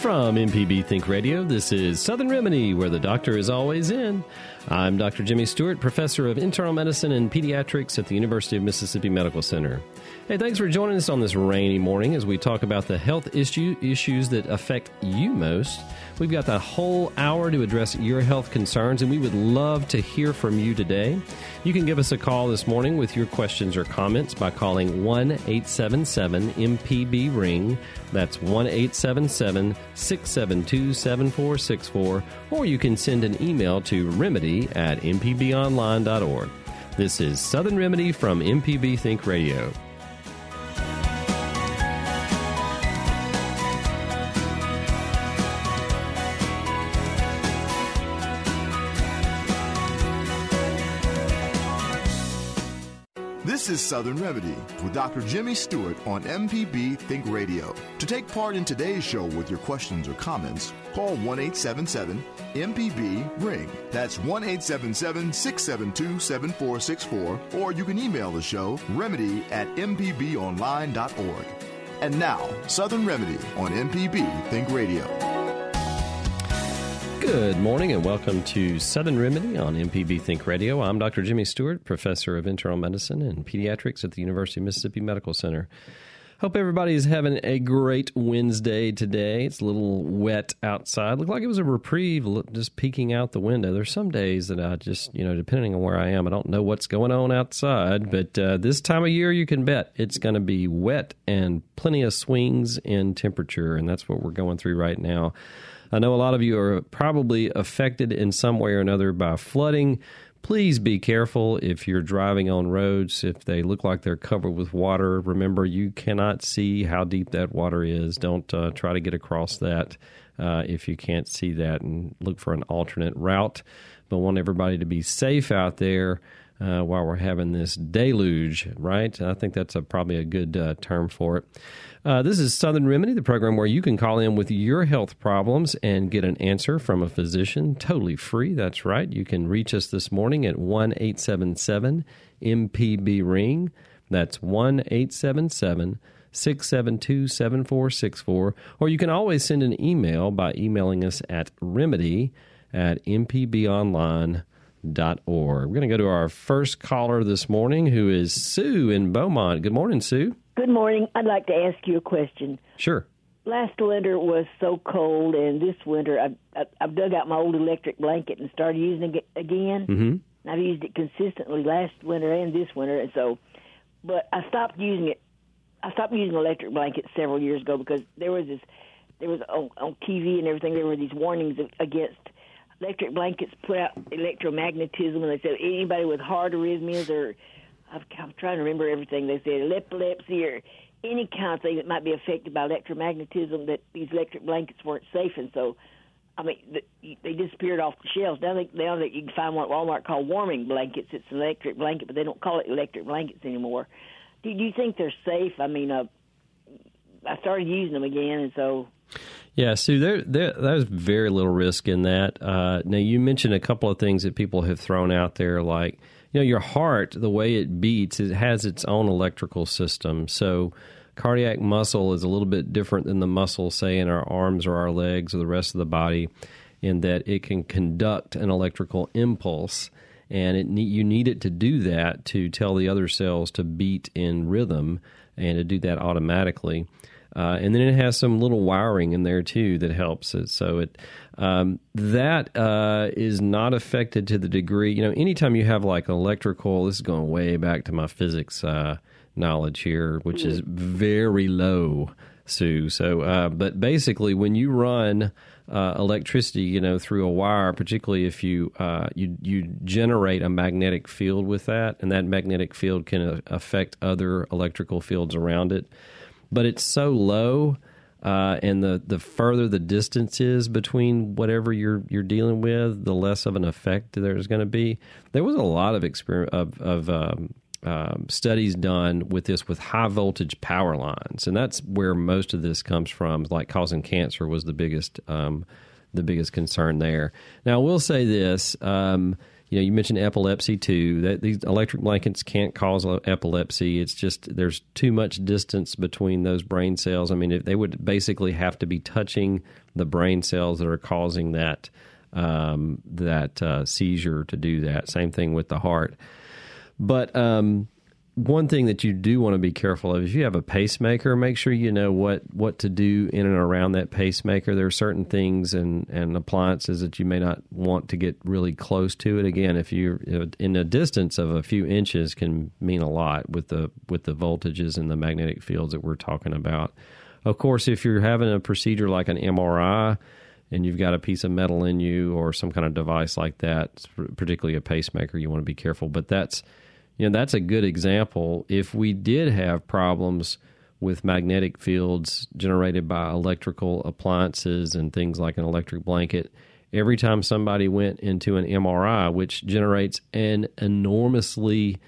From MPB Think Radio, this is Southern Remedy, where the doctor is always in. I'm Dr. Jimmy Stewart, professor of internal medicine and pediatrics at the University of Mississippi Medical Center. Hey, thanks for joining us on this rainy morning as we talk about the health issue issues that affect you most. We've got the whole hour to address your health concerns, and we would love to hear from you today. You can give us a call this morning with your questions or comments by calling 1 877 MPB Ring. That's 1 877 672 7464, or you can send an email to remedy at mpbonline.org. This is Southern Remedy from MPB Think Radio. Is Southern Remedy with Dr. Jimmy Stewart on MPB Think Radio. To take part in today's show with your questions or comments, call 1 877 MPB Ring. That's 1 877 672 7464, or you can email the show remedy at mpbonline.org. And now, Southern Remedy on MPB Think Radio. Good morning and welcome to Southern Remedy on MPB Think Radio. I'm Dr. Jimmy Stewart, professor of internal medicine and pediatrics at the University of Mississippi Medical Center. Hope everybody is having a great Wednesday today. It's a little wet outside. Looked like it was a reprieve just peeking out the window. There's some days that I just, you know, depending on where I am, I don't know what's going on outside. But uh, this time of year, you can bet it's going to be wet and plenty of swings in temperature. And that's what we're going through right now. I know a lot of you are probably affected in some way or another by flooding. Please be careful if you're driving on roads. If they look like they're covered with water, remember you cannot see how deep that water is. Don't uh, try to get across that uh, if you can't see that and look for an alternate route. But want everybody to be safe out there. Uh, while we're having this deluge, right? I think that's a, probably a good uh, term for it. Uh, this is Southern Remedy, the program where you can call in with your health problems and get an answer from a physician totally free. That's right. You can reach us this morning at 1 877 MPB Ring. That's 1 877 672 7464. Or you can always send an email by emailing us at remedy at mpbonline.com org. We're going to go to our first caller this morning, who is Sue in Beaumont. Good morning, Sue. Good morning. I'd like to ask you a question. Sure. Last winter was so cold, and this winter I've, I've dug out my old electric blanket and started using it again. Mm-hmm. I've used it consistently last winter and this winter, and so, but I stopped using it. I stopped using electric blankets several years ago because there was this, there was on, on TV and everything. There were these warnings against electric blankets put out electromagnetism, and they said anybody with heart arrhythmias or I'm trying to remember everything they said epilepsy or any kind of thing that might be affected by electromagnetism that these electric blankets weren't safe, and so. I mean, they disappeared off the shelves. Now, they, now that you can find one at Walmart called warming blankets, it's an electric blanket, but they don't call it electric blankets anymore. Do you think they're safe? I mean, uh, I started using them again, and so yeah, Sue, there, there, there's very little risk in that. Uh, now, you mentioned a couple of things that people have thrown out there, like you know, your heart, the way it beats, it has its own electrical system. So, cardiac muscle is a little bit different than the muscle, say, in our arms or our legs or the rest of the body, in that it can conduct an electrical impulse, and it you need it to do that to tell the other cells to beat in rhythm and to do that automatically. Uh, and then it has some little wiring in there too that helps it. So it um, that uh, is not affected to the degree. You know, anytime you have like electrical, this is going way back to my physics uh, knowledge here, which is very low, Sue. So, uh, but basically, when you run uh, electricity, you know, through a wire, particularly if you uh, you you generate a magnetic field with that, and that magnetic field can affect other electrical fields around it but it's so low. Uh, and the, the further the distance is between whatever you're you're dealing with, the less of an effect there's going to be. There was a lot of exper- of, of um, um, studies done with this with high voltage power lines, and that's where most of this comes from. Like causing cancer was the biggest um, the biggest concern there. Now, I will say this: um, you know, you mentioned epilepsy too. That these electric blankets can't cause epilepsy. It's just there's too much distance between those brain cells. I mean, they would basically have to be touching the brain cells that are causing that um, that uh, seizure to do that. Same thing with the heart. But um, one thing that you do want to be careful of is you have a pacemaker, make sure you know what, what to do in and around that pacemaker. There are certain things and, and appliances that you may not want to get really close to it. Again, if you're in a distance of a few inches can mean a lot with the with the voltages and the magnetic fields that we're talking about. Of course, if you're having a procedure like an MRI and you've got a piece of metal in you or some kind of device like that, particularly a pacemaker, you want to be careful. But that's you know that's a good example. If we did have problems with magnetic fields generated by electrical appliances and things like an electric blanket, every time somebody went into an MRI, which generates an enormously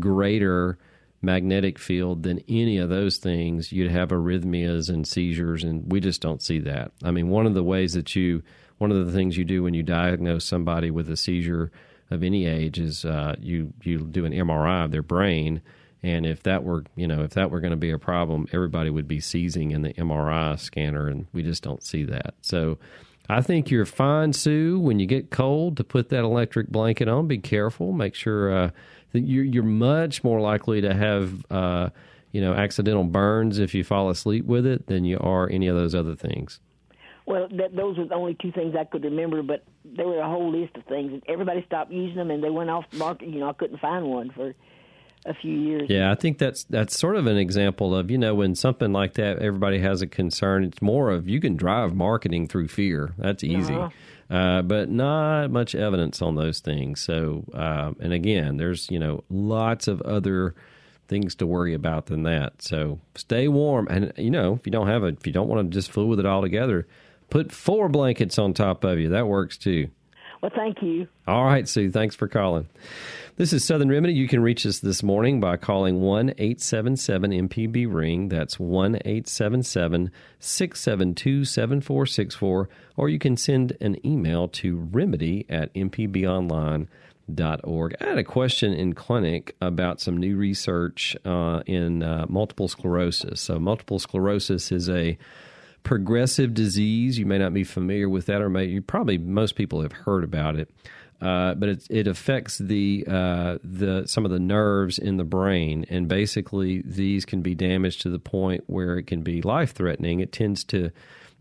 greater magnetic field than any of those things, you'd have arrhythmias and seizures, and we just don't see that. I mean, one of the ways that you, one of the things you do when you diagnose somebody with a seizure of any age is uh, you you do an MRI of their brain, and if that were you know if that were going to be a problem, everybody would be seizing in the MRI scanner, and we just don't see that. So. I think you're fine, Sue. When you get cold, to put that electric blanket on. Be careful. Make sure uh, that you're, you're much more likely to have uh, you know accidental burns if you fall asleep with it than you are any of those other things. Well, that, those were the only two things I could remember, but there were a whole list of things. Everybody stopped using them, and they went off the market. You know, I couldn't find one for a few years. Yeah, I think that's that's sort of an example of you know when something like that, everybody has a concern. It's more of you can drive marketing through fear. That's easy. Uh-huh. Uh, but not much evidence on those things. So, uh, and again, there's you know lots of other things to worry about than that. So stay warm, and you know if you don't have it, if you don't want to just fool with it all together, Put four blankets on top of you. That works too. Well, thank you. All right, Sue. Thanks for calling. This is Southern Remedy. You can reach us this morning by calling 1 877 MPB Ring. That's 1 877 672 7464. Or you can send an email to remedy at mpbonline.org. I had a question in clinic about some new research uh, in uh, multiple sclerosis. So, multiple sclerosis is a progressive disease. You may not be familiar with that, or may you probably most people have heard about it. Uh, but it, it affects the uh, the some of the nerves in the brain, and basically these can be damaged to the point where it can be life threatening. It tends to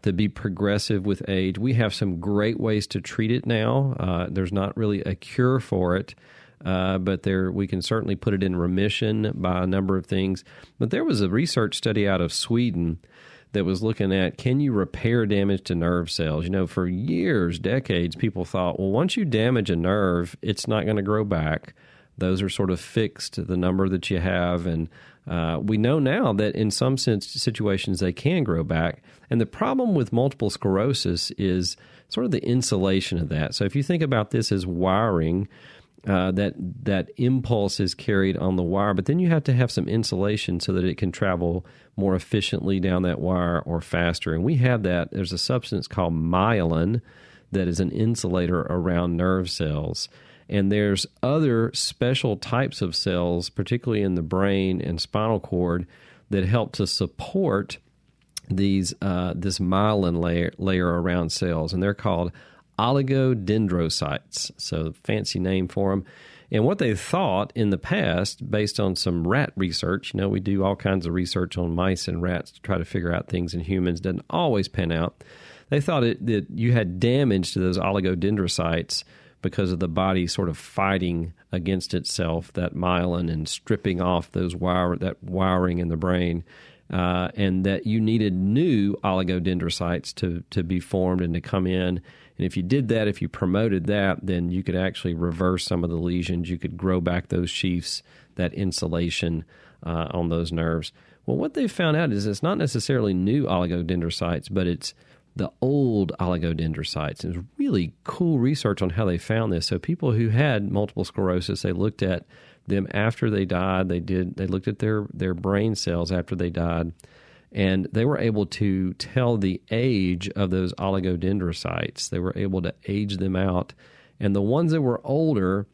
to be progressive with age. We have some great ways to treat it now. Uh, there's not really a cure for it. Uh, but there we can certainly put it in remission by a number of things. But there was a research study out of Sweden that was looking at can you repair damage to nerve cells? You know, for years, decades, people thought, well, once you damage a nerve, it's not going to grow back. Those are sort of fixed, the number that you have. And uh, we know now that in some sense, situations they can grow back. And the problem with multiple sclerosis is sort of the insulation of that. So if you think about this as wiring, uh, that that impulse is carried on the wire, but then you have to have some insulation so that it can travel more efficiently down that wire or faster. And we have that. There's a substance called myelin that is an insulator around nerve cells. And there's other special types of cells, particularly in the brain and spinal cord, that help to support these uh, this myelin layer layer around cells, and they're called oligodendrocytes. So, fancy name for them. And what they thought in the past, based on some rat research, you know, we do all kinds of research on mice and rats to try to figure out things in humans, doesn't always pan out. They thought it, that you had damage to those oligodendrocytes because of the body sort of fighting against itself, that myelin, and stripping off those wire, that wiring in the brain. Uh, and that you needed new oligodendrocytes to, to be formed and to come in and if you did that, if you promoted that, then you could actually reverse some of the lesions. You could grow back those sheaths, that insulation uh, on those nerves. Well, what they've found out is it's not necessarily new oligodendrocytes, but it's the old oligodendrocytes. It's really cool research on how they found this. So people who had multiple sclerosis, they looked at them after they died. They did. They looked at their their brain cells after they died and they were able to tell the age of those oligodendrocytes. They were able to age them out and the ones that were older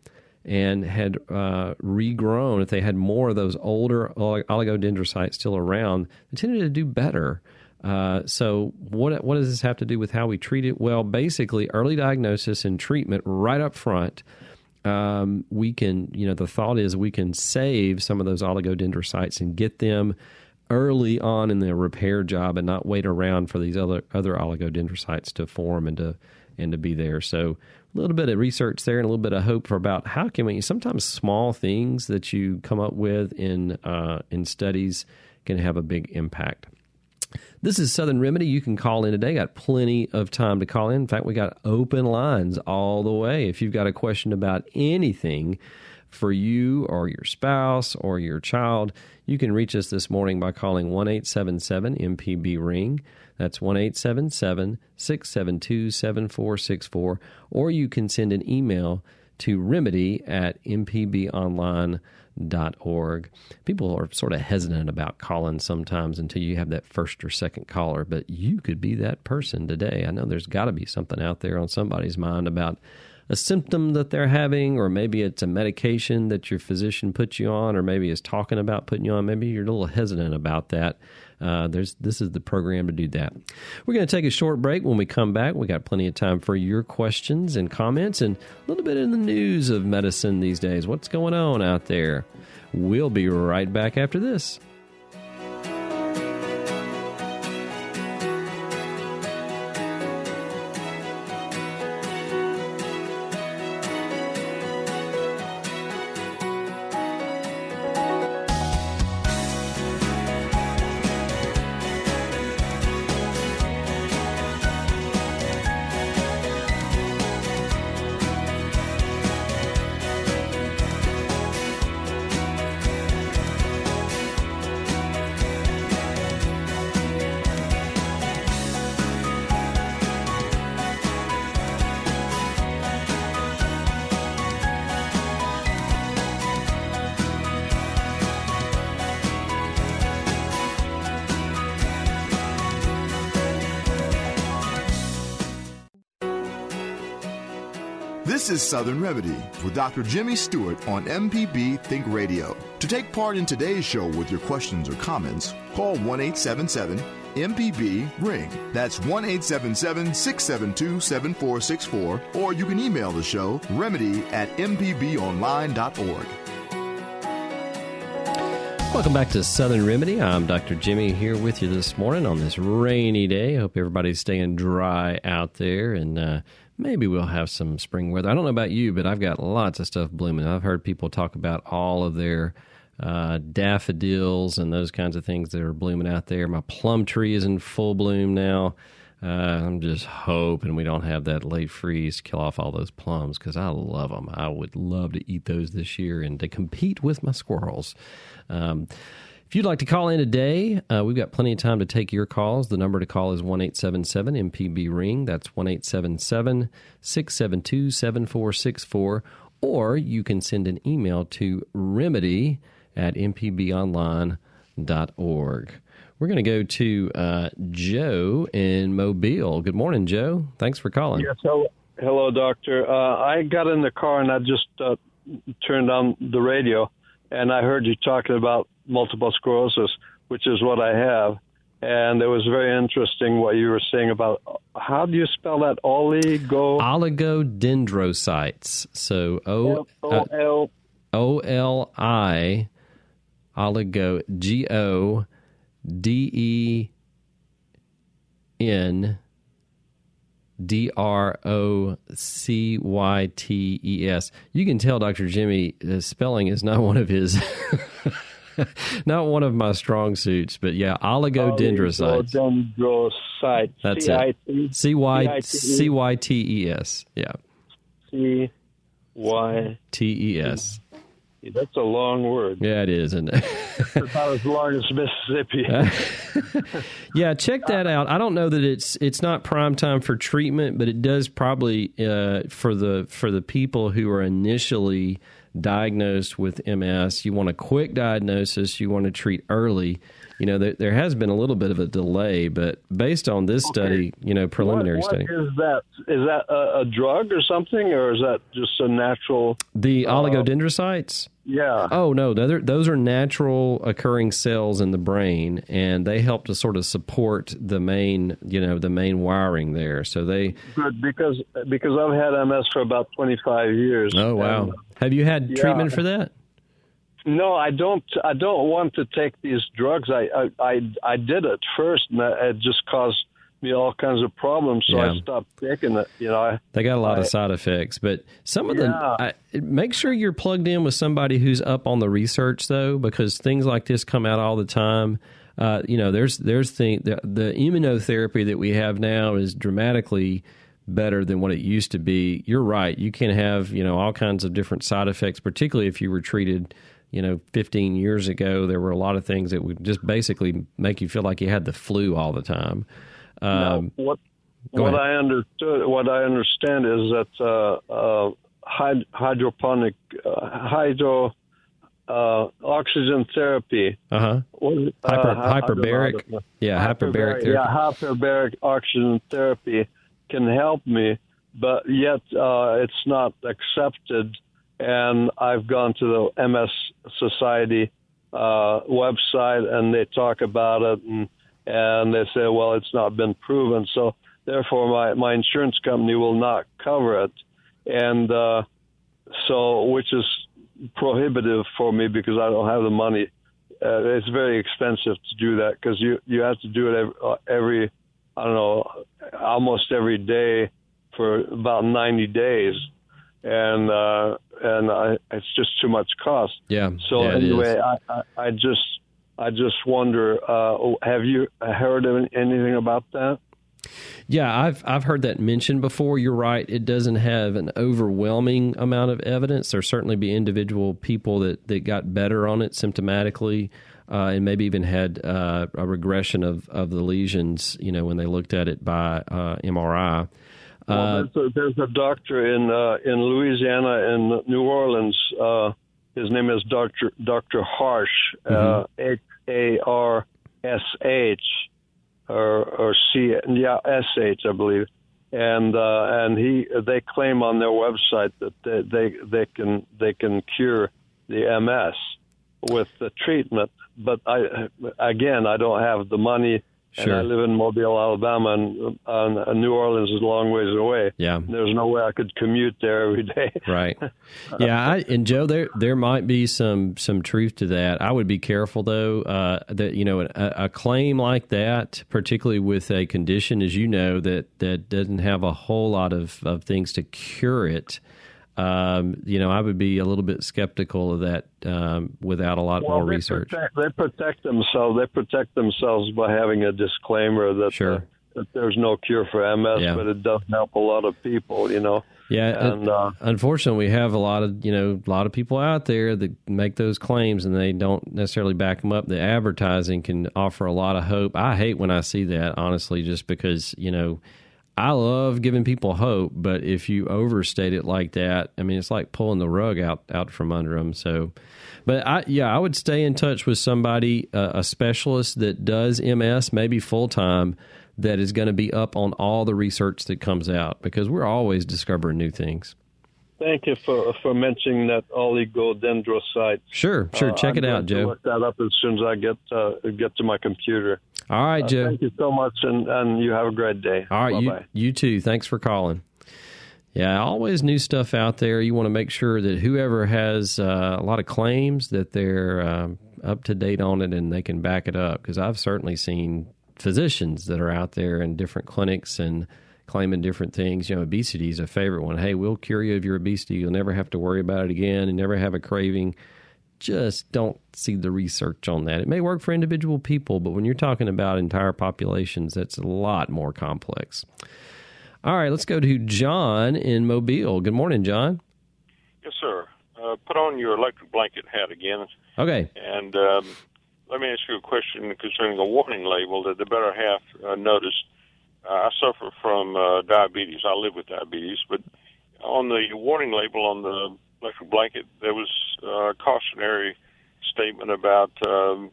and had uh, regrown, if they had more of those older oligodendrocytes still around, they tended to do better. Uh, so, what what does this have to do with how we treat it? Well, basically, early diagnosis and treatment right up front. Um, we can, you know, the thought is we can save some of those oligodendrocytes and get them early on in the repair job and not wait around for these other other oligodendrocytes to form and to and to be there. So a little bit of research there and a little bit of hope for about how can we sometimes small things that you come up with in uh, in studies can have a big impact. This is Southern Remedy. You can call in today. Got plenty of time to call in. In fact, we got open lines all the way. If you've got a question about anything for you or your spouse or your child, you can reach us this morning by calling 1 877 MPB Ring. That's 1 877 672 7464. Or you can send an email to remedy at mpbonline.com org. People are sort of hesitant about calling sometimes until you have that first or second caller, but you could be that person today. I know there's got to be something out there on somebody's mind about a symptom that they're having, or maybe it's a medication that your physician puts you on, or maybe is talking about putting you on. Maybe you're a little hesitant about that. Uh, there's this is the program to do that. We're going to take a short break. When we come back, we got plenty of time for your questions and comments, and a little bit in the news of medicine these days. What's going on out there? We'll be right back after this. Southern Remedy with Dr. Jimmy Stewart on MPB Think Radio. To take part in today's show with your questions or comments, call 1 877 MPB Ring. That's 1 877 672 7464, or you can email the show remedy at mpbonline.org. Welcome back to Southern Remedy. I'm Dr. Jimmy here with you this morning on this rainy day. Hope everybody's staying dry out there and uh, maybe we'll have some spring weather. I don't know about you, but I've got lots of stuff blooming. I've heard people talk about all of their uh, daffodils and those kinds of things that are blooming out there. My plum tree is in full bloom now. Uh, I'm just hoping we don't have that late freeze kill off all those plums because I love them. I would love to eat those this year and to compete with my squirrels. Um, if you'd like to call in today, uh, we've got plenty of time to take your calls. The number to call is 1 877 MPB Ring. That's 1 877 672 7464. Or you can send an email to remedy at mpbonline.org. We're going to go to uh, Joe in Mobile. Good morning, Joe. Thanks for calling. Yes, hello, hello doctor. Uh, I got in the car and I just uh, turned on the radio, and I heard you talking about multiple sclerosis, which is what I have. And it was very interesting what you were saying about how do you spell that? Oligo oligodendrocytes. So O L O L I oligo G O D E N D R O C Y T E S. You can tell Dr. Jimmy the spelling is not one of his not one of my strong suits, but yeah, oligodendrocytes. Oligodendrocytes. That's it. C Y C Y T E S. Yeah. C Y T E S. That's a long word. Yeah, it is, isn't it? it's about as long as Mississippi. yeah, check that out. I don't know that it's it's not prime time for treatment, but it does probably uh, for the for the people who are initially diagnosed with MS. You want a quick diagnosis. You want to treat early. You know, there, there has been a little bit of a delay, but based on this okay. study, you know, preliminary what, what study. Is that is that a, a, drug or something, or is that just a natural? The uh, oligodendrocytes. Yeah. Oh no, those are natural occurring cells in the brain, and they help to sort of support the main, you know, the main wiring there. So they good because because I've had MS for about twenty five years. Oh wow! And, Have you had yeah. treatment for that? No, I don't. I don't want to take these drugs. I I I, I did it first, and it just caused me all kinds of problems. So yeah. I stopped taking it. You know, I, they got a lot I, of side effects, but some of yeah. them. I, make sure you're plugged in with somebody who's up on the research, though, because things like this come out all the time. Uh, you know, there's there's the, the the immunotherapy that we have now is dramatically better than what it used to be. You're right. You can have you know all kinds of different side effects, particularly if you were treated you know, 15 years ago, there were a lot of things that would just basically make you feel like you had the flu all the time. Um, what what I understood, what I understand is that uh, uh, hyd- hydroponic uh, hydro uh, oxygen therapy. Uh-huh. Hyper, uh, hyperbaric. Yeah, hyperbaric. hyperbaric yeah, hyperbaric oxygen therapy can help me, but yet uh, it's not accepted. And I've gone to the MS Society uh, website, and they talk about it and and they say, well, it's not been proven. So therefore, my, my insurance company will not cover it. And uh, so, which is prohibitive for me because I don't have the money. Uh, it's very expensive to do that because you, you have to do it every, uh, every, I don't know, almost every day for about 90 days. And, uh, and I, it's just too much cost. Yeah. So yeah, anyway, I, I, I just I just wonder, uh, have you heard anything about that? Yeah, I've I've heard that mentioned before. You're right; it doesn't have an overwhelming amount of evidence. There certainly be individual people that, that got better on it symptomatically, uh, and maybe even had uh, a regression of, of the lesions. You know, when they looked at it by uh, MRI. Well, uh, there's, a, there's, a, doctor in uh, in Louisiana in New Orleans. his name is Doctor Doctor Harsh. Mm-hmm. A R S H or or C yeah S H I believe, and uh, and he they claim on their website that they, they they can they can cure the MS with the treatment. But I again I don't have the money Sure. And I live in Mobile, Alabama, and uh, New Orleans is a long ways away. Yeah, there's no way I could commute there every day. right. Yeah, I, and Joe, there there might be some some truth to that. I would be careful though. Uh, that you know, a, a, claim like that, particularly with a condition, as you know, that that doesn't have a whole lot of of things to cure it um, you know, I would be a little bit skeptical of that um, without a lot well, more research. Protect, they protect themselves. They protect themselves by having a disclaimer that, sure. uh, that there's no cure for MS, yeah. but it does help a lot of people. You know. Yeah, and uh, unfortunately, we have a lot of you know a lot of people out there that make those claims and they don't necessarily back them up. The advertising can offer a lot of hope. I hate when I see that, honestly, just because you know I love giving people hope, but if you overstate it like that, I mean, it's like pulling the rug out out from under them. So, but I yeah, I would stay in touch with somebody, uh, a specialist that does MS, maybe full time, that is going to be up on all the research that comes out because we're always discovering new things. Thank you for for mentioning that oligodendrocyte. Sure, sure. Uh, Check I'm it out, Joe. Look that up as soon as I get uh, get to my computer. All right, uh, Joe. thank you so much, and, and you have a great day. All right, Bye-bye. you you too. Thanks for calling. Yeah, always new stuff out there. You want to make sure that whoever has uh, a lot of claims that they're um, up to date on it and they can back it up. Because I've certainly seen physicians that are out there in different clinics and claiming different things. You know, obesity is a favorite one. Hey, we'll cure you of your obesity. You'll never have to worry about it again and never have a craving. Just don't see the research on that. It may work for individual people, but when you're talking about entire populations, that's a lot more complex. All right, let's go to John in Mobile. Good morning, John. Yes, sir. Uh, put on your electric blanket hat again. Okay. And um, let me ask you a question concerning a warning label that the better half uh, noticed uh, I suffer from uh, diabetes. I live with diabetes, but on the warning label on the electric blanket, there was a cautionary statement about um,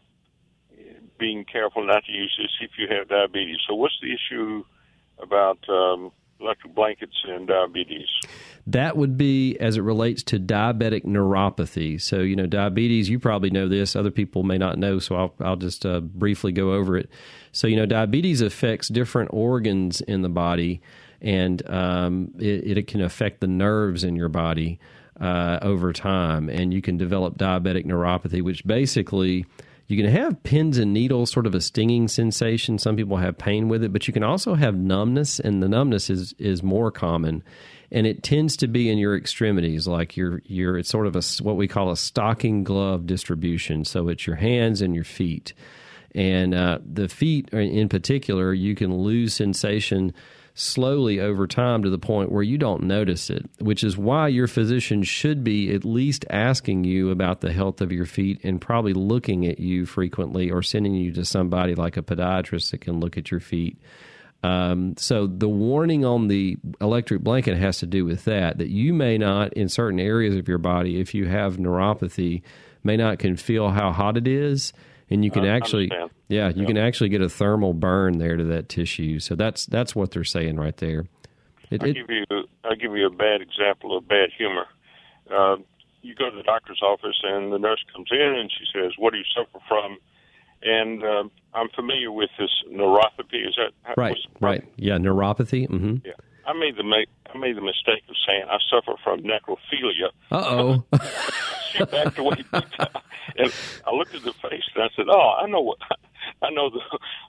being careful not to use this if you have diabetes. So, what's the issue about um, electric blankets and diabetes? That would be as it relates to diabetic neuropathy. So, you know, diabetes, you probably know this, other people may not know, so I'll, I'll just uh, briefly go over it. So, you know, diabetes affects different organs in the body, and um, it, it, can affect the nerves in your body uh, over time, and you can develop diabetic neuropathy, which basically you can have pins and needles, sort of a stinging sensation. Some people have pain with it, but you can also have numbness, and the numbness is is more common, and it tends to be in your extremities, like your your. It's sort of a what we call a stocking glove distribution. So it's your hands and your feet, and uh, the feet in particular, you can lose sensation slowly over time to the point where you don't notice it, which is why your physician should be at least asking you about the health of your feet and probably looking at you frequently or sending you to somebody like a podiatrist that can look at your feet. Um, so the warning on the electric blanket has to do with that, that you may not, in certain areas of your body, if you have neuropathy, may not can feel how hot it is and you can I actually understand. yeah you can actually get a thermal burn there to that tissue so that's that's what they're saying right there it, I'll, give you, I'll give you a bad example of bad humor. Uh, you go to the doctor's office, and the nurse comes in, and she says, "What do you suffer from?" And uh, I'm familiar with this neuropathy. Is that right? Right. Yeah, neuropathy. Mm-hmm. Yeah. I made the make I made the mistake of saying I suffer from necrophilia. Uh oh. she backed away, and I looked at the face and I said, "Oh, I know what." I know the,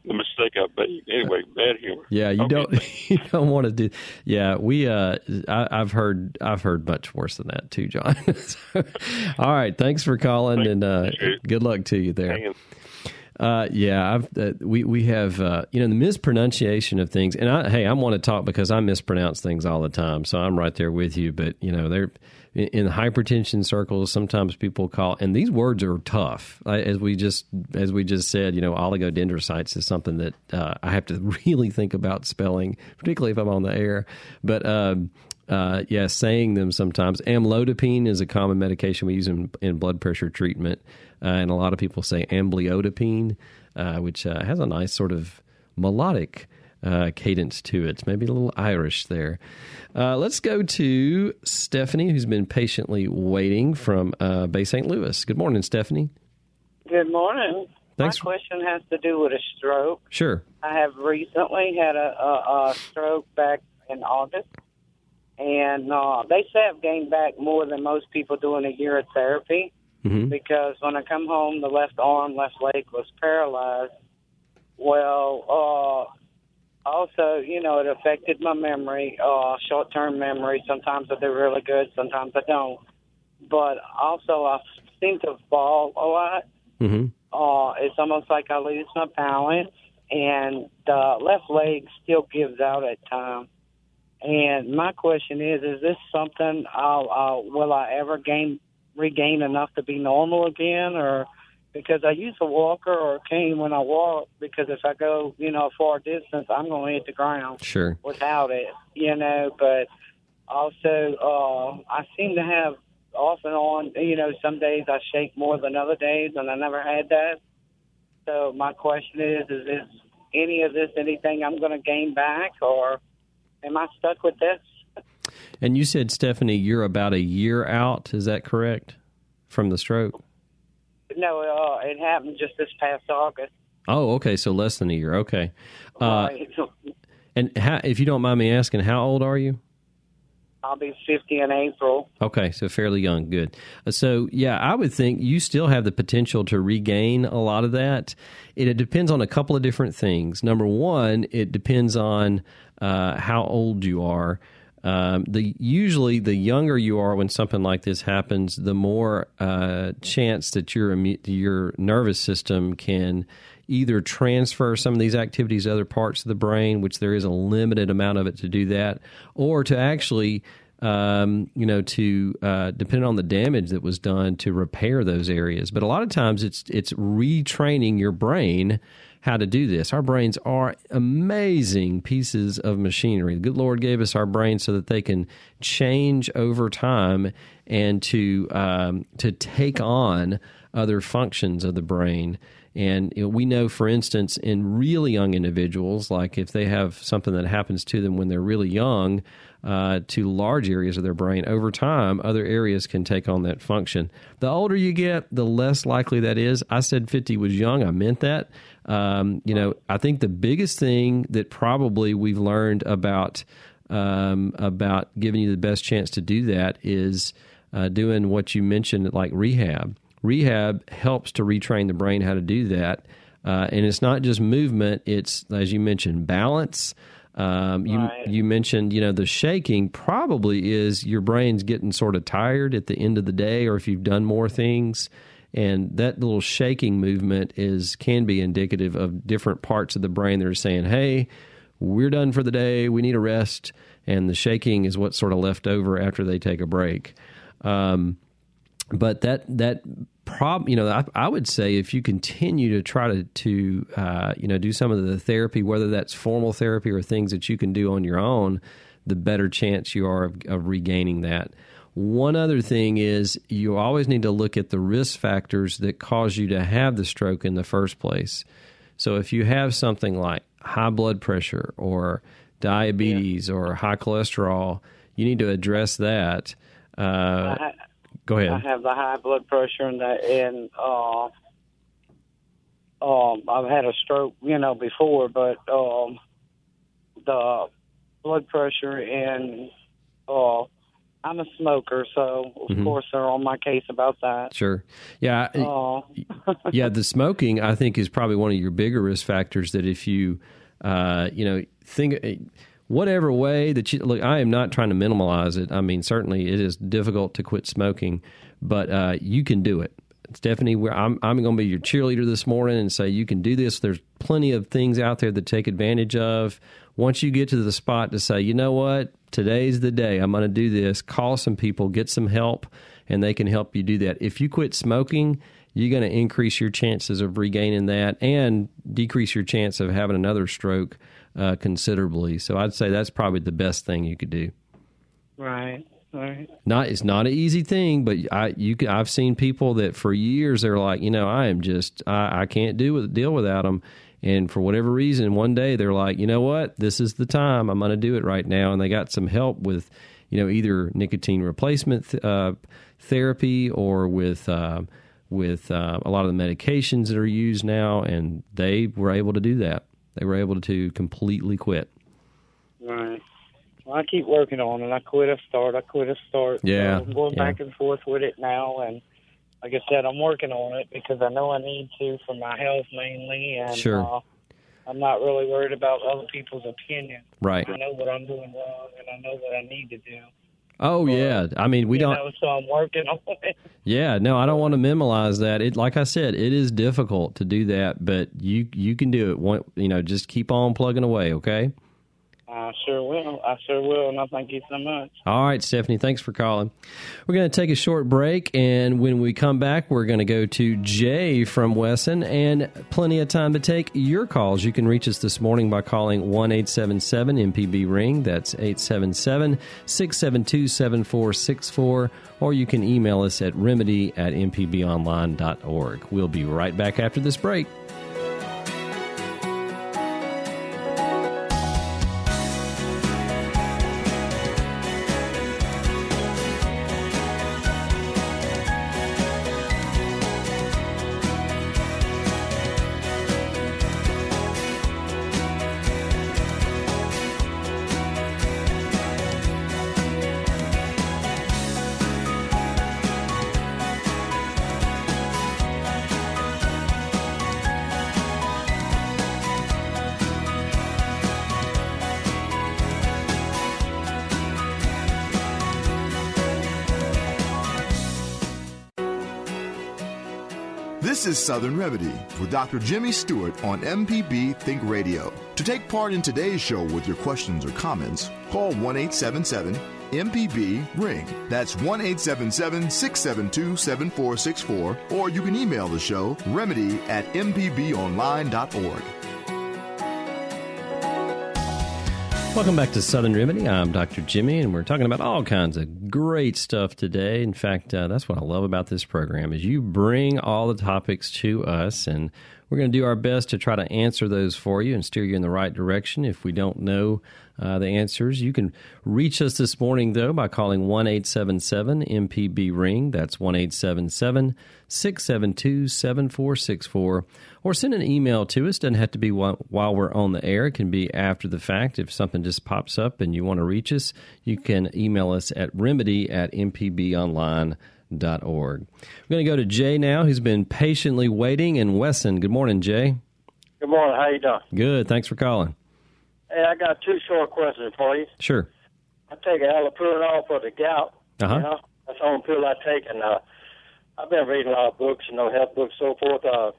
the mistake I made. Anyway, bad humor. Yeah, you okay, don't you don't want to do. Yeah, we. Uh, I, have heard I've heard much worse than that too, John. so, all right, thanks for calling, and uh, good luck to you there. Uh, yeah, uh, we we have uh, you know the mispronunciation of things, and I, hey, I want to talk because I mispronounce things all the time, so I'm right there with you. But you know, they're in, in hypertension circles. Sometimes people call, and these words are tough. As we just as we just said, you know, oligodendrocytes is something that uh, I have to really think about spelling, particularly if I'm on the air. But um, uh, yeah, saying them sometimes. Amlodipine is a common medication we use in, in blood pressure treatment uh, and a lot of people say ambliodipine, uh, which uh, has a nice sort of melodic uh, cadence to it. Maybe a little Irish there. Uh, let's go to Stephanie, who's been patiently waiting from uh, Bay St. Louis. Good morning, Stephanie. Good morning. Thanks. My question has to do with a stroke. Sure. I have recently had a, a, a stroke back in August, and uh, they say I've gained back more than most people do in a year of therapy mm-hmm. because when I come home, the left arm, left leg was paralyzed. Well, uh, also, you know, it affected my memory, uh, short-term memory. Sometimes I do really good, sometimes I don't. But also, I seem to fall a lot. Mm-hmm. Uh, it's almost like I lose my balance, and the left leg still gives out at times. And my question is: Is this something I'll, I'll will I ever gain regain enough to be normal again, or because I use a walker or a cane when I walk because if I go, you know, a far distance, I'm going to hit the ground. Sure. Without it, you know, but also uh, I seem to have off and on, you know, some days I shake more than other days, and I never had that. So my question is: Is this any of this anything I'm going to gain back, or am I stuck with this? And you said, Stephanie, you're about a year out. Is that correct from the stroke? No, uh, it happened just this past August. Oh, okay. So less than a year. Okay. Uh, and how, if you don't mind me asking, how old are you? I'll be 50 in April. Okay, so fairly young. Good. Uh, so, yeah, I would think you still have the potential to regain a lot of that. It, it depends on a couple of different things. Number one, it depends on uh, how old you are. Um, the usually the younger you are when something like this happens, the more uh, chance that your your nervous system can either transfer some of these activities to other parts of the brain, which there is a limited amount of it to do that, or to actually um, you know, to uh, depending on the damage that was done to repair those areas. But a lot of times, it's it's retraining your brain how to do this. Our brains are amazing pieces of machinery. The good Lord gave us our brains so that they can change over time and to um, to take on other functions of the brain. And you know, we know, for instance, in really young individuals, like if they have something that happens to them when they're really young, uh, to large areas of their brain, over time, other areas can take on that function. The older you get, the less likely that is. I said 50 was young, I meant that. Um, you know, I think the biggest thing that probably we've learned about um, about giving you the best chance to do that is uh, doing what you mentioned, like rehab. Rehab helps to retrain the brain how to do that. Uh, and it's not just movement, it's, as you mentioned, balance. Um, you Right. you mentioned you know the shaking probably is your brain's getting sort of tired at the end of the day, or if you've done more things, and that little shaking movement is can be indicative of different parts of the brain that are saying, "Hey, we're done for the day. We need a rest," and the shaking is what's sort of left over after they take a break. Um, but that that prob you know I, I would say if you continue to try to to uh, you know do some of the therapy whether that's formal therapy or things that you can do on your own the better chance you are of, of regaining that one other thing is you always need to look at the risk factors that cause you to have the stroke in the first place. So if you have something like high blood pressure or diabetes or high cholesterol you need to address that. Uh, I, go ahead. I have the high blood pressure and that, and uh, um, I've had a stroke, you know, before, but um, the blood pressure and uh, I'm a smoker, so of Mhm. course they're on my case about that. Sure. Yeah. I- yeah. The smoking, I think, is probably one of your bigger risk factors. That if you, uh, you know, think whatever way that you look, I am not trying to minimize it. I mean, certainly it is difficult to quit smoking, but uh, you can do it. Stephanie, where I'm, I'm going to be your cheerleader this morning and say you can do this. There's plenty of things out there that take advantage of. Once you get to the spot to say, you know what, today's the day. I'm going to do this. Call some people, get some help, and they can help you do that. If you quit smoking, you're going to increase your chances of regaining that and decrease your chance of having another stroke uh, considerably. So I'd say that's probably the best thing you could do. right, right. Not it's not an easy thing, but I you can, I've seen people that for years they're like, you know, I am just I, I can't do with deal without them. And for whatever reason, one day they're like, you know what, this is the time. I'm going to do it right now. And they got some help with, you know, either nicotine replacement th- uh, therapy or with uh, with uh, a lot of the medications that are used now, and they were able to do that. They were able to completely quit. Right. Well, I keep working on it. I quit a start. I quit a start. Yeah, So I'm going yeah. back and forth with it now, and like I said, I'm working on it because I know I need to for my health mainly, and Sure. uh, I'm not really worried about other people's opinion. Right. I know what I'm doing wrong, and I know what I need to do. Oh yeah. I mean, we don't. know, so I'm working on it. Yeah, no, I don't want to minimize that. It, like I said, it is difficult to do that, but you you can do it. One, you know, just keep on plugging away. Okay. I sure will. I sure will, and I thank you so much. All right, Stephanie, thanks for calling. We're going to take a short break, and when we come back, we're going to go to Jay from Wesson, and plenty of time to take your calls. You can reach us this morning by calling 1 877 MPB Ring. That's 877 672 7464, or you can email us at remedy at mpbonline.org. We'll be right back after this break. This is Southern Remedy with Dr. Jimmy Stewart on MPB Think Radio. To take part in today's show with your questions or comments, call 1 877 MPB Ring. That's 1 877 672 7464, or you can email the show remedy at mpbonline.org. Welcome back to Southern Remedy. I'm Dr. Jimmy, and we're talking about all kinds of great stuff today. In fact, uh, that's what I love about this program is you bring all the topics to us, and we're going to do our best to try to answer those for you and steer you in the right direction. If we don't know uh, the answers, you can reach us this morning, though, by calling 1 877 MPB Ring. That's 1 877 672 7464. Or send an email to us. Doesn't have to be while we're on the air, it can be after the fact. If something just pops up and you want to reach us, you can email us at remedy at mpbonline.com org. We're going to go to Jay now, who's been patiently waiting in Wesson. Good morning, Jay. Good morning. How you doing? Good. Thanks for calling. Hey, I got two short questions for you. Sure. I take allopurinol for the gout. Uh-huh. You know, that's the only pill I take, and uh, I've been reading a lot of books, you know, health books, so forth. Uh,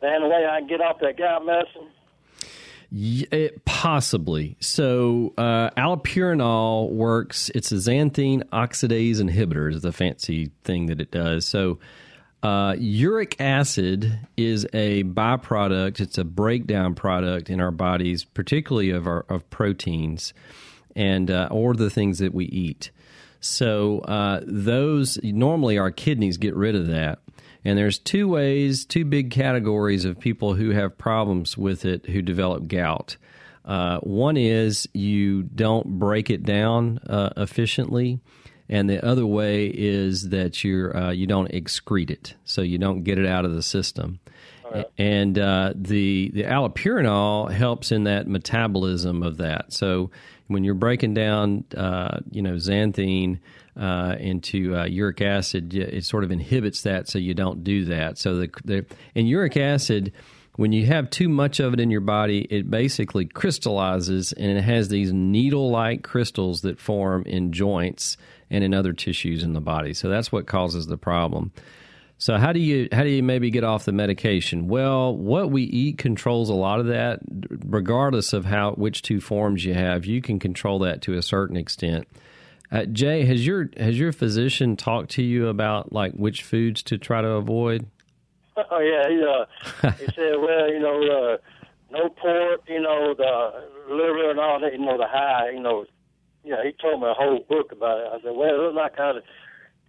the only way I can get off that gout medicine it, possibly. So, uh, allopurinol works. It's a xanthine oxidase inhibitor. Is the fancy thing that it does. So, uh, uric acid is a byproduct. It's a breakdown product in our bodies, particularly of our of proteins, and uh, or the things that we eat. So uh, those normally our kidneys get rid of that. And there's two ways, two big categories of people who have problems with it who develop gout. Uh, one is you don't break it down uh, efficiently, and the other way is that you're uh, you don't excrete it, so you don't get it out of the system. Right. And uh, the the allopurinol helps in that metabolism of that. So when you're breaking down, uh, you know, xanthine uh, into uh, uric acid, it sort of inhibits that, so you don't do that. So the, the and uric acid, when you have too much of it in your body, it basically crystallizes and it has these needle-like crystals that form in joints and in other tissues in the body. So that's what causes the problem. So how do you how do you maybe get off the medication? Well, what we eat controls a lot of that, regardless of how which two forms you have. You can control that to a certain extent. Uh, Jay, has your has your physician talked to you about like which foods to try to avoid? Oh yeah, he uh, he said, well, you know, uh, no pork, you know, the liver and all that, you know, the high, you know, yeah. He told me a whole book about it. I said, well, it's not kind of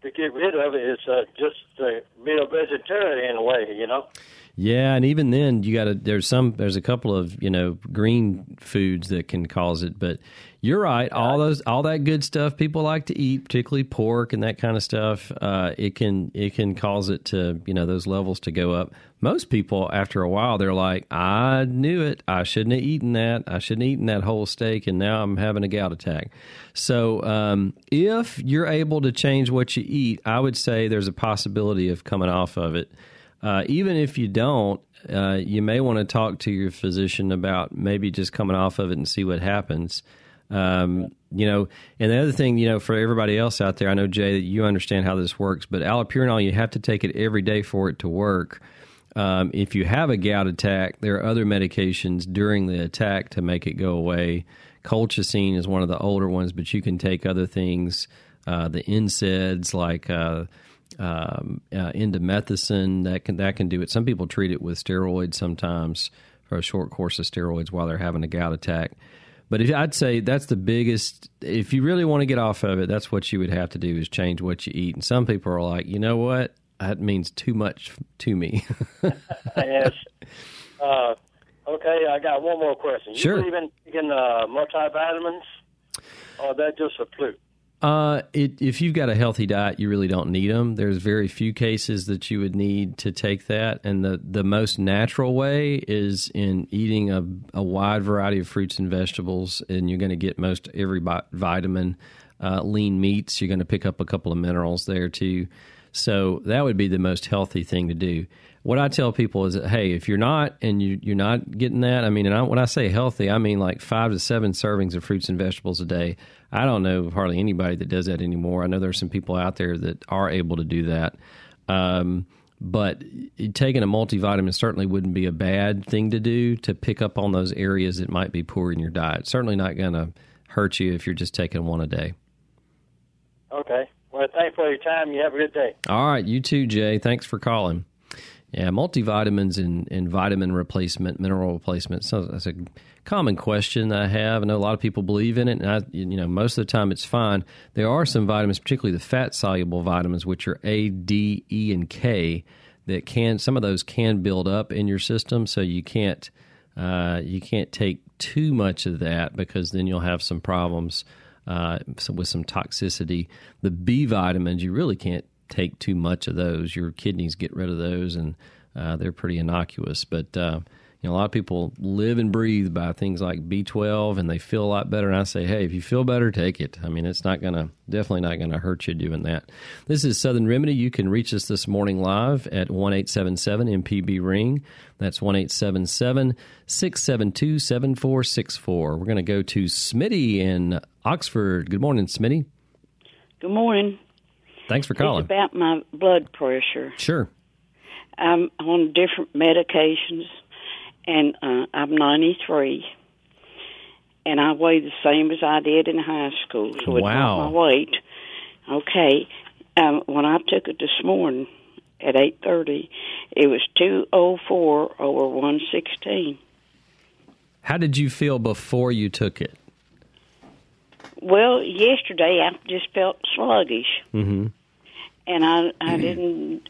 to get rid of it. It's uh, just to be a vegetarian in a way, you know. Yeah, and even then, you got to. There's some. There's a couple of you know green foods that can cause it, but you're right. All those, all that good stuff people like to eat, particularly pork and that kind of stuff. Uh, it can it can cause it to you know those levels to go up. Most people, after a while, they're like, "I knew it. I shouldn't have eaten that. I shouldn't have eaten that whole steak, and now I'm having a gout attack." So, um, if you're able to change what you eat, I would say there's a possibility of coming off of it. Uh, even if you don't, uh, you may want to talk to your physician about maybe just coming off of it and see what happens. Um, you know, and the other thing, you know, for everybody else out there, I know Jay that you understand how this works, but allopurinol, you have to take it every day for it to work. Um, if you have a gout attack, there are other medications during the attack to make it go away. Colchicine is one of the older ones, but you can take other things, uh, the NSAIDs like uh, um, uh, indomethacin that can that can do it. Some people treat it with steroids sometimes for a short course of steroids while they're having a gout attack. But if, I'd say that's the biggest. If you really want to get off of it, that's what you would have to do is change what you eat. And some people are like, you know what, that means too much to me. yes. Uh, okay, I got one more question. You sure. believe in taking uh, multivitamins, or that just a fluke? Uh, it, if you've got a healthy diet, you really don't need them. There's very few cases that you would need to take that, and the the most natural way is in eating a, a wide variety of fruits and vegetables, and you're going to get most every vitamin. Uh, lean meats, you're going to pick up a couple of minerals there too. So that would be the most healthy thing to do. What I tell people is that hey, if you're not and you you're not getting that, I mean, and I, when I say healthy, I mean like five to seven servings of fruits and vegetables a day. I don't know hardly anybody that does that anymore. I know there's some people out there that are able to do that. Um, but taking a multivitamin certainly wouldn't be a bad thing to do to pick up on those areas that might be poor in your diet. Certainly not going to hurt you if you're just taking one a day. Okay. Well, thanks for your time. You have a good day. All right. You too, Jay. Thanks for calling. Yeah, multivitamins and, and vitamin replacement, mineral replacement. So that's a common question I have. I know a lot of people believe in it, and I, you know, most of the time it's fine. There are some vitamins, particularly the fat soluble vitamins, which are A, D, E, and K, that can some of those can build up in your system, so you can't uh, you can't take too much of that because then you'll have some problems uh, with some toxicity. The B vitamins, you really can't take too much of those. Your kidneys get rid of those, and uh, they're pretty innocuous. But uh, you know, a lot of people live and breathe by things like B12, and they feel a lot better. And I say, hey, if you feel better, take it. I mean, it's not gonna definitely not gonna hurt you doing that. This is Southern Remedy. You can reach us this morning live at one eight seven seven MPB ring. That's one eight seven seven six seven two seven four six four. We're gonna go to Smitty in Oxford. Good morning, Smitty. Good morning. Thanks for calling. It's about my blood pressure. Sure. I'm on different medications, and uh, I'm 93, and I weigh the same as I did in high school. So it's Wow. not my weight. Okay. Um, when I took it this morning at 8:30, it was 204 over 116. How did you feel before you took it? Well, yesterday I just felt sluggish. Mm-hmm. And I I didn't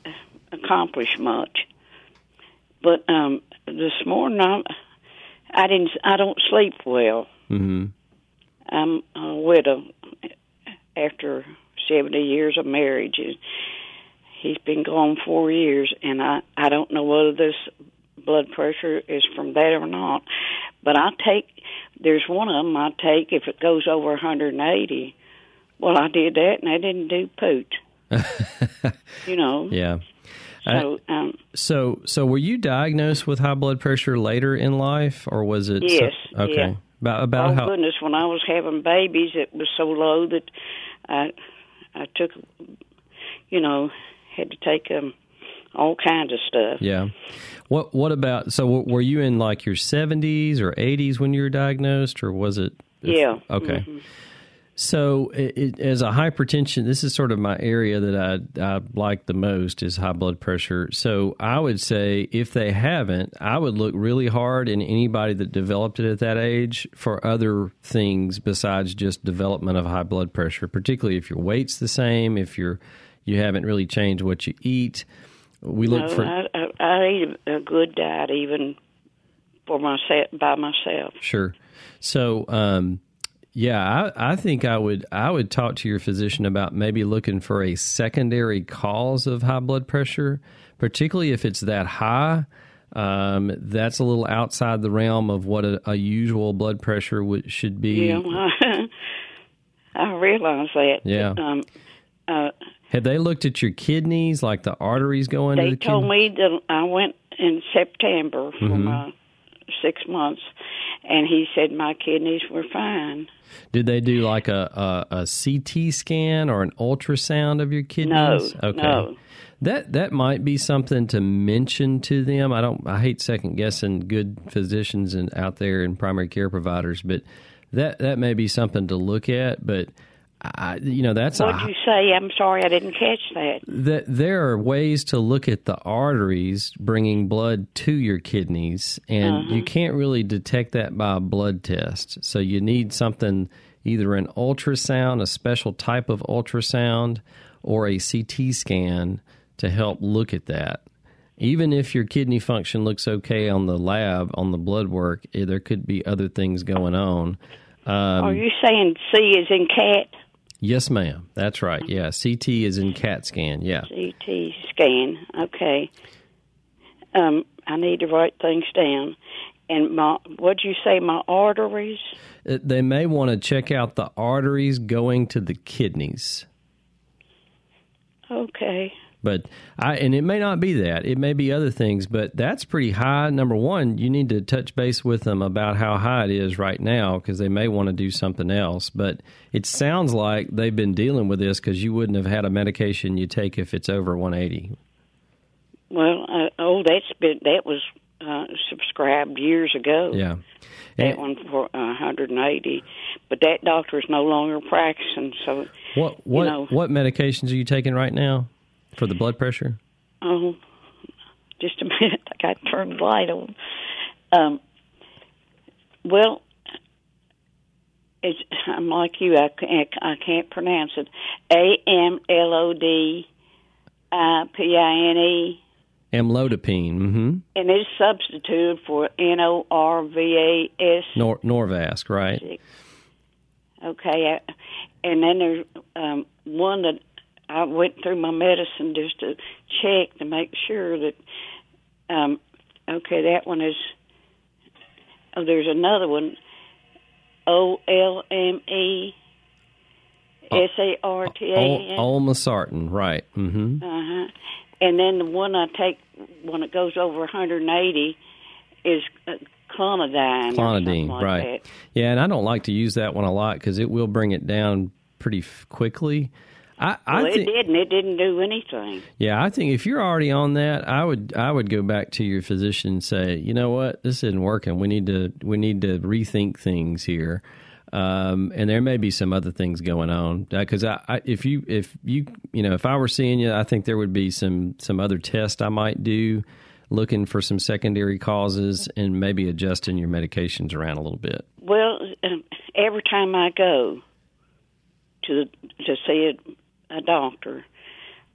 accomplish much. But um this morning I I didn't I don't sleep well. Mm-hmm. I'm a widow after 70 years of marriage. and He's been gone 4 years and I I don't know whether this blood pressure is from that or not. But I take there's one of them I take if it goes over 180. Well, I did that and I didn't do poot. you know. Yeah. So, um, So, so were you diagnosed with high blood pressure later in life, or was it? Yes, okay. yeah. About about oh how? goodness, when I was having babies, it was so low that I I took, you know, had to take um all kinds of stuff. Yeah. What What about? So, w- were you in like your seventies or eighties when you were diagnosed, or was it? Yeah. Okay. Mhm. So, it, it, as a hypertension, this is sort of my area that I, I like the most is high blood pressure. So, I would say if they haven't, I would look really hard in anybody that developed it at that age for other things besides just development of high blood pressure. Particularly if your weight's the same, if you're you haven't really changed what you eat. We look no, for I, I, I eat a good diet even for myself by myself. Sure. So, um, yeah, I, I think I would I would talk to your physician about maybe looking for a secondary cause of high blood pressure, particularly if it's that high. Um, that's a little outside the realm of what a, a usual blood pressure would, should be. Yeah, I, I realize that. Yeah. Um, uh, Have they looked at your kidneys, like the arteries going to they the told kidney? me that I went in September for Mhm. my six months, and he said my kidneys were fine. Did they do like a, a, a CT scan or an ultrasound of your kidneys? No, okay. no. That that might be something to mention to them. I don't. I hate second guessing good physicians and out there and primary care providers, but that that may be something to look at. But I, you know, that's What'd you say? I'm sorry, I didn't catch that. that there are ways to look at the arteries bringing blood to your kidneys, and Uh-huh. you can't really detect that by a blood test. So you need something either an ultrasound, a special type of ultrasound, or a CT scan to help look at that. Even if your kidney function looks okay on the lab, on the blood work, eh, there could be other things going on. Um, Are you saying C is in cat? Yes, ma'am. That's right. Yeah, CT is in CAT scan. Yeah. CT scan. Okay. Um, I need to write things down. And my, what'd you say? My arteries. Uh, they may want to check out the arteries going to the kidneys. Okay. But I and it may not be that. It may be other things, but that's pretty high. Number one, you need to touch base with them about how high it is right now because they may want to do something else. But it sounds like they've been dealing with this because you wouldn't have had a medication you take if it's over 180. Well, uh, oh, that's been that was uh, subscribed years ago. Yeah. That one for uh, 180, but that doctor is no longer practicing. So, what what know. what medications are you taking right now for the blood pressure? oh, just a minute. I got turned light on. Um, well, it's, I'm like you. I can't, I can't pronounce it. A M L O D I P I N E. Amlodipine. Mm-hmm. And it's substituted for N O R V A S. Nor- Norvasc, right? Okay, and then there's um, one that I went through my medicine just to check to make sure that. Um, okay, that one is. Oh, there's another one. O L M E S A R T A N. Olmesartan, right? Mm-hmm. Uh huh. And then the one I take when it goes over 180 is uh, clonidine. Clonidine, like right? that. Yeah, and I don't like to use that one a lot because it will bring it down pretty f- quickly. I, I Well, think, it didn't. It didn't do anything. yeah, I think if you're already on that, I would I would go back to your physician and say, you know what, this isn't working. We need to we need to rethink things here. Um, and there may be some other things going on because I, I, if you if you you know if I were seeing you, I think there would be some some other tests I might do, looking for some secondary causes and maybe adjusting your medications around a little bit. Well, um, every time I go to to see a, doctor,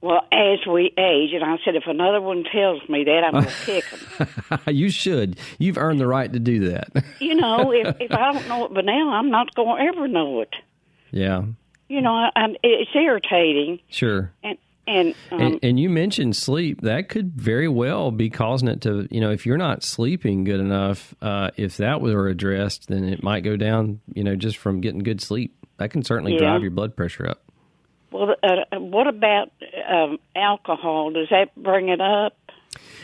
well, as we age, and I said, if another one tells me that, I'm going to kick them. you should. You've earned the right to do that. You know, if if I don't know it by now, I'm not going to ever know it. yeah, You know, I, I'm, it's irritating, sure. and and, um, and, and you mentioned sleep. That could very well be causing it to, you know, if you're not sleeping good enough, uh, if that were addressed, then it might go down, you know, just from getting good sleep. That can certainly Yeah. drive your blood pressure up. Well, uh, what about um, alcohol? Does that bring it up?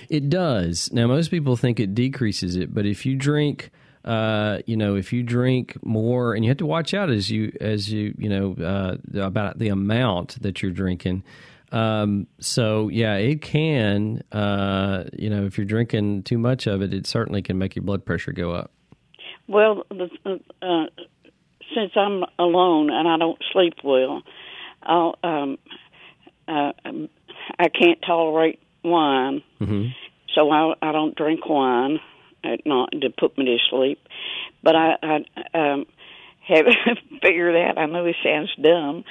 It does. Now, most people think it decreases it, but if you drink, uh, you know, if you drink more, and you have to watch out as you as you you know uh, about the amount that you're drinking. Um, so yeah, it can. Uh, you know, if you're drinking too much of it, it certainly can make your blood pressure go up. Well, uh, since I'm alone and I don't sleep well, I'll, um, uh, um, I can't tolerate wine, hmm so I, I don't drink wine at not to put me to sleep. But I, I um, have figured out. I know it sounds dumb.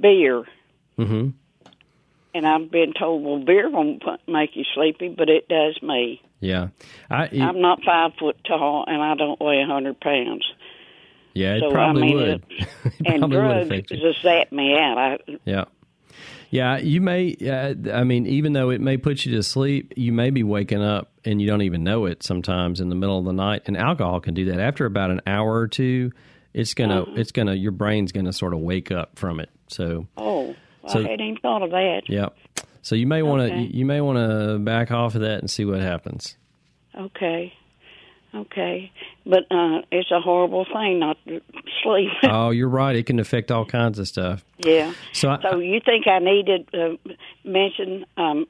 Beer, hmm and I've been told, well, beer won't make you sleepy, but it does me. Yeah, I it- I'm not five foot tall, and I don't weigh a hundred pounds. Yeah, it so, I probably mean, would. it- and probably drugs just zap me out. I, Yeah. Yeah, you may. Uh, I mean, even though it may put you to sleep, you may be waking up and you don't even know it sometimes in the middle of the night. And alcohol can do that. After about an hour or two, it's gonna, Uh-huh. it's gonna, your brain's gonna sort of wake up from it. So, oh, So- I hadn't even thought of that. yeah. So you may want to, Okay. you may want to back off of that and see what happens. Okay, okay, but uh, it's a horrible thing not to sleep. oh, you're right. It can affect all kinds of stuff. yeah. So, I, So you think I needed to uh, mention um,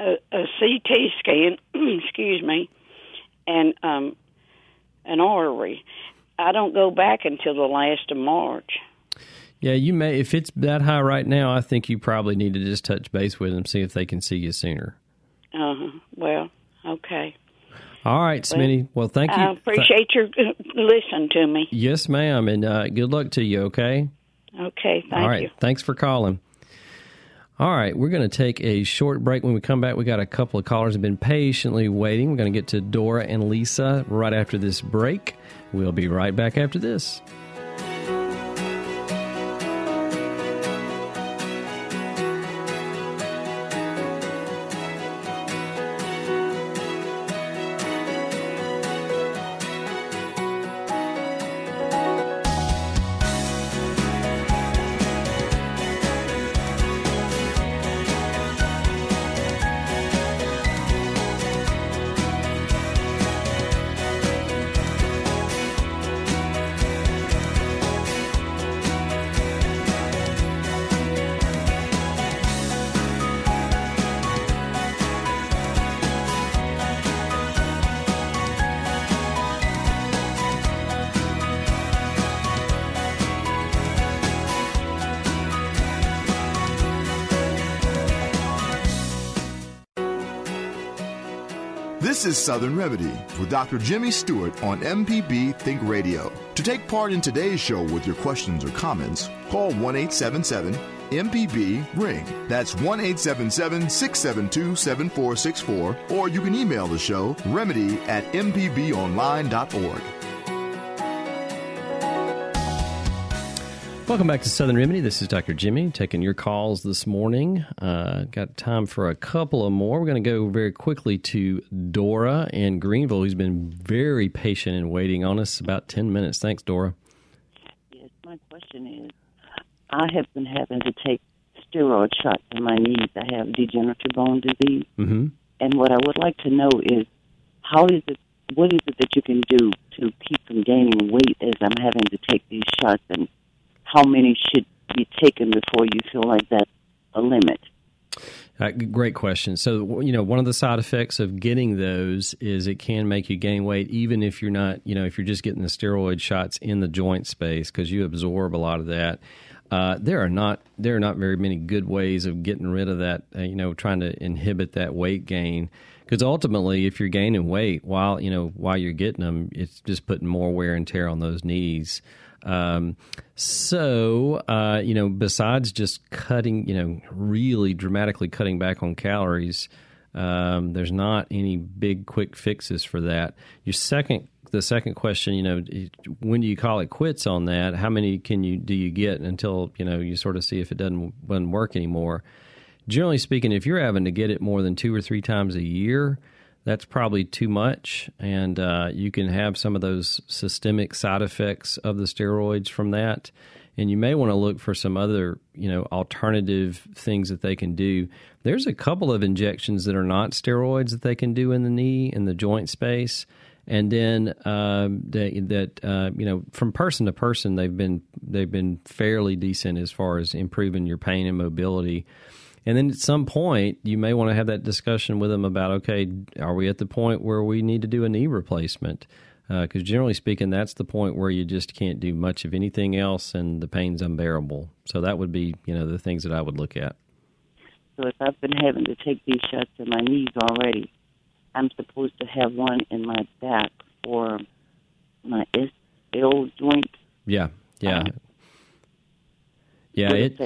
a, a CT scan? excuse me, and um, an artery. I don't go back until the last of March. yeah, you may. If it's that high right now, I think you probably need to just touch base with them, see if they can see you sooner. Uh huh. Well, okay. All right, Smitty. Well, thank you. I appreciate your listening to me. Yes, ma'am, and uh, good luck to you. Okay. Okay, thank All right. you. Thanks for calling. All right, we're going to take a short break. When we come back, we got a couple of callers have been patiently waiting. We're going to get to Dora and Lisa right after this break. We'll be right back after this. Southern Remedy with Dr. Jimmy Stewart on MPB Think Radio. To take part in today's show with your questions or comments, call 1 877 MPB Ring. That's 1 877 672 7464, or you can email the show remedy at mpbonline.org. Welcome back to Southern Remedy. This is Dr. Jimmy taking your calls this morning. Uh, got time for a couple of more. We're going to go very quickly to Dora in Greenville, who's been very patient and waiting on us about 10 minutes. Thanks, Dora. Yes, my question is I have been having to take steroid shots in my knees. I have degenerative bone disease. Mm-hmm. And what I would like to know is how is it, what is it that you can do to keep from gaining weight as I'm having to take these shots and how many should be taken before you feel like that's a limit? Uh, great question. So, you know, one of the side effects of getting those is it can make you gain weight, even if you're not, you know, if you're just getting the steroid shots in the joint space because you absorb a lot of that. Uh, there are not there are not very many good ways of getting rid of that. Uh, you know, trying to inhibit that weight gain because ultimately, if you're gaining weight while you know while you're getting them, it's just putting more wear and tear on those knees. Um, so, uh, you know, besides just cutting, you know, really dramatically cutting back on calories, um, there's not any big quick fixes for that. Your second, the second question, you know, when do you call it quits on that? How many can you do you get until you know you sort of see if it doesn't doesn't work anymore? Generally speaking, if you're having to get it more than two or three times a year, that's probably too much, and uh, you can have some of those systemic side effects of the steroids from that. And you may want to look for some other, you know, alternative things that they can do. There's a couple of injections that are not steroids that they can do in the knee in the joint space, and then um, that uh, you know, from person to person, they've been they've been fairly decent as far as improving your pain and mobility. And then at some point, you may want to have that discussion with them about okay, are we at the point where we need to do a knee replacement? Because uh, generally speaking, that's the point where you just can't do much of anything else, and the pain's unbearable. So that would be, you know, the things that I would look at. So if I've been having to take these shots in my knees already, I'm supposed to have one in my back for my L joint. Yeah, yeah. Yeah, it,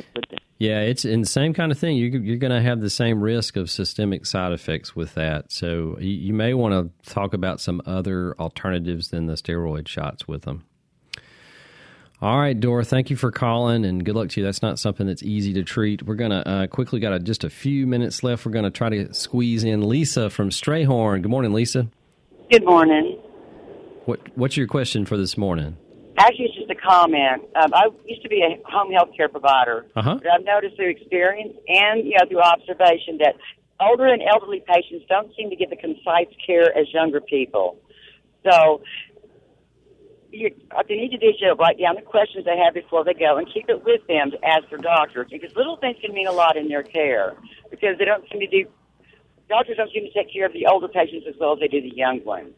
yeah, it's in the same kind of thing. You, you're going to have the same risk of systemic side effects with that. So you, you may want to talk about some other alternatives than the steroid shots with them. All right, Dora, thank you for calling and good luck to you. That's not something that's easy to treat. We're going to uh, quickly got a, just a few minutes left. We're going to try to squeeze in Lisa from Strayhorn. Good morning, Lisa. Good morning. What What's your question for this morning? Actually, it's just a comment. Um, I used to be a home health care provider, uh-huh. but I've noticed through experience and you know through observation that older and elderly patients don't seem to get the concise care as younger people. So you, what they need to do is write down the questions they have before they go and keep it with them to ask their doctors because little things can mean a lot in their care because they don't seem to do doctors don't seem to take care of the older patients as well as they do the young ones.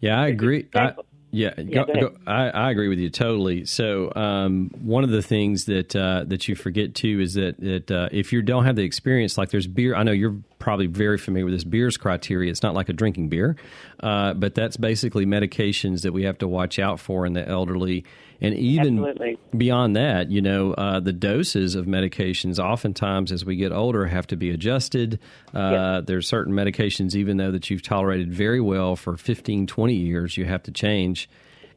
Yeah, I agree. I, yeah, yeah go, go, I, I, agree with you totally. So um, one of the things that uh, that you forget too is that that uh, if you don't have the experience, like there's beer. I know you're probably very familiar with this Beers criteria. It's not like a drinking beer, uh, but that's basically medications that we have to watch out for in the elderly. And even Absolutely. beyond that, you know, uh, the doses of medications oftentimes as we get older have to be adjusted. Uh. There's certain medications, even though that you've tolerated very well for 15, 20 years, you have to change.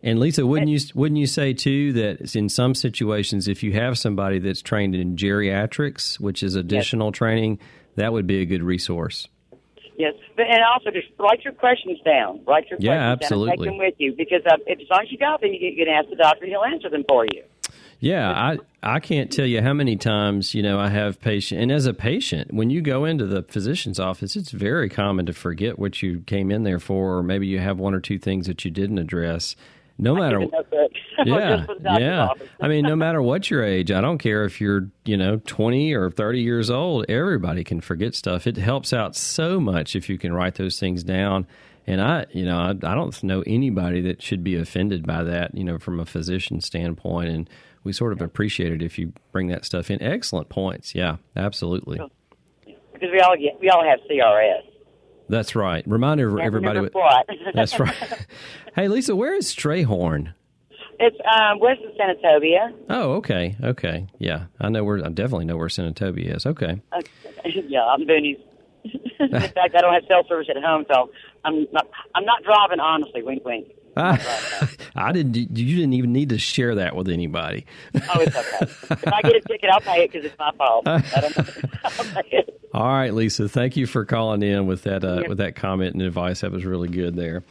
And Lisa, wouldn't you wouldn't you say too that in some situations, if you have somebody that's trained in geriatrics, which is additional yes. training, that would be a good resource. Yes, and also just write your questions down. Write your yeah, questions absolutely. down and take them with you because uh, if, as long as you got them, you can ask the doctor and he'll answer them for you. Yeah, I I can't tell you how many times you know I have patient, and as a patient, when you go into the physician's office, it's very common to forget what you came in there for, or maybe you have one or two things that you didn't address. No matter, yeah, yeah. I mean, no matter what your age, I don't care if you're, you know, twenty or thirty years old. Everybody can forget stuff. It helps out so much if you can write those things down. And I, you know, I, I don't know anybody that should be offended by that, you know, from a physician standpoint. And we sort of appreciate it if you bring that stuff in. Excellent points. Yeah, absolutely. Because we all get, we all have CRS. That's right. Reminder for everybody. What. that's right. hey, Lisa, where is Strayhorn? It's um, west of Senatobia. Oh, okay, okay, yeah. I know where. I definitely know where Senatobia is. Okay. Okay. yeah, I'm Boonies. In fact, I don't have cell service at home, so I'm not. I'm not driving. Honestly, wink, wink. I didn't. You didn't even need to share that with anybody. oh, it's okay. if I get a ticket, I'll pay it because it's my fault. All right, Lisa. Thank you for calling in with that uh, with that comment and advice. That was really good there.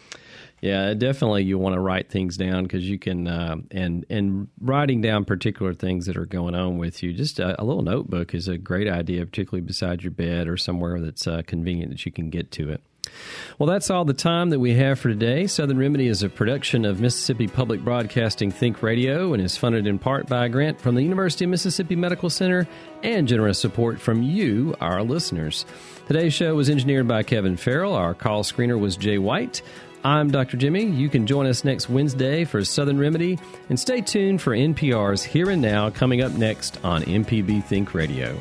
Yeah, definitely. You want to write things down because you can, uh, and and writing down particular things that are going on with you. Just a, a, little notebook is a great idea, particularly beside your bed or somewhere that's uh, convenient that you can get to it. Well, that's all the time that we have for today. Southern Remedy is a production of Mississippi Public Broadcasting Think Radio and is funded in part by a grant from the University of Mississippi Medical Center and generous support from you, our listeners. Today's show was engineered by Kevin Farrell. Our call screener was Jay White. I'm Dr. Jimmy. You can join us next Wednesday for Southern Remedy and stay tuned for NPR's Here and Now coming up next on MPB Think Radio.